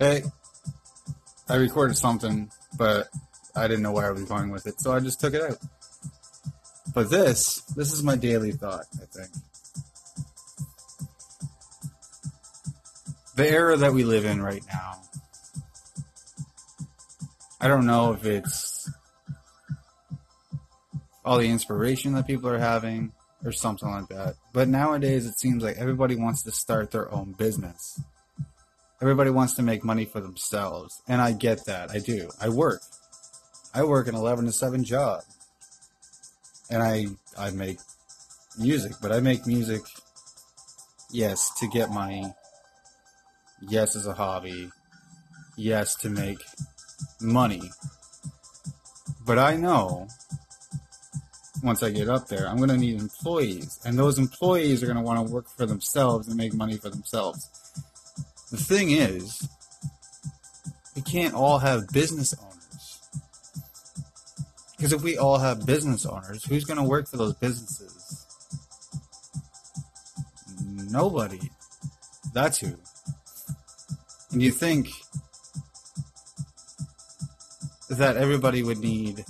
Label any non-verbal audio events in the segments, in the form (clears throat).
Hey, I recorded something, but I didn't know where I was going with it, so I just took it out. But this, this is my daily thought, I think. The era that we live in right now, I don't know if it's all the inspiration that people are having or something like that. But nowadays, it seems like everybody wants to start their own business. Everybody wants to make money for themselves. And I get that. I do. I work. I work an 11 to 7 job. And I, I make music, but I make music, yes, to get money. Yes, as a hobby. Yes, to make money. But I know once I get up there, I'm going to need employees. And those employees are going to want to work for themselves and make money for themselves. The thing is, we can't all have business owners. Because if we all have business owners, who's going to work for those businesses? Nobody. That's who. And you think that everybody would need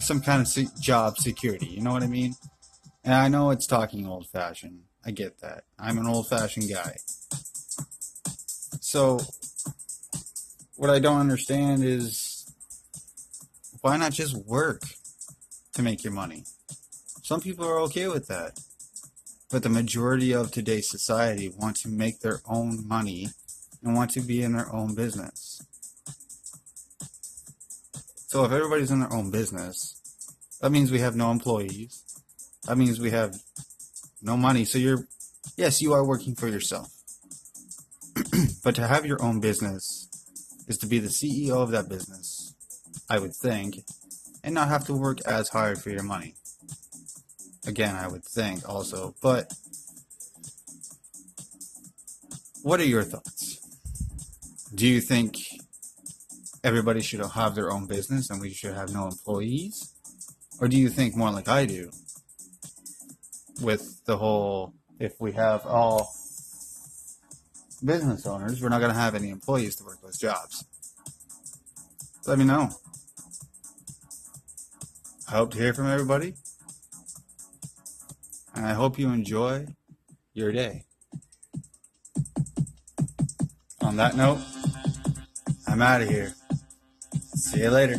some kind of job security. You know what I mean? And I know it's talking old fashioned. I get that. I'm an old fashioned guy. So, what I don't understand is why not just work to make your money? Some people are okay with that. But the majority of today's society want to make their own money and want to be in their own business. So if everybody's in their own business, that means we have no employees. That means we have no money. So you're, yes, you are working for yourself. (clears throat) but to have your own business is to be the CEO of that business, I would think, and not have to work as hard for your money. Again, I would think also. But what are your thoughts? Do you think everybody should have their own business and we should have no employees? Or do you think more like I do? With the whole, if we have all business owners, we're not going to have any employees to work those jobs. Let me know. I hope to hear from everybody. And I hope you enjoy your day. On that note, I'm out of here. See you later.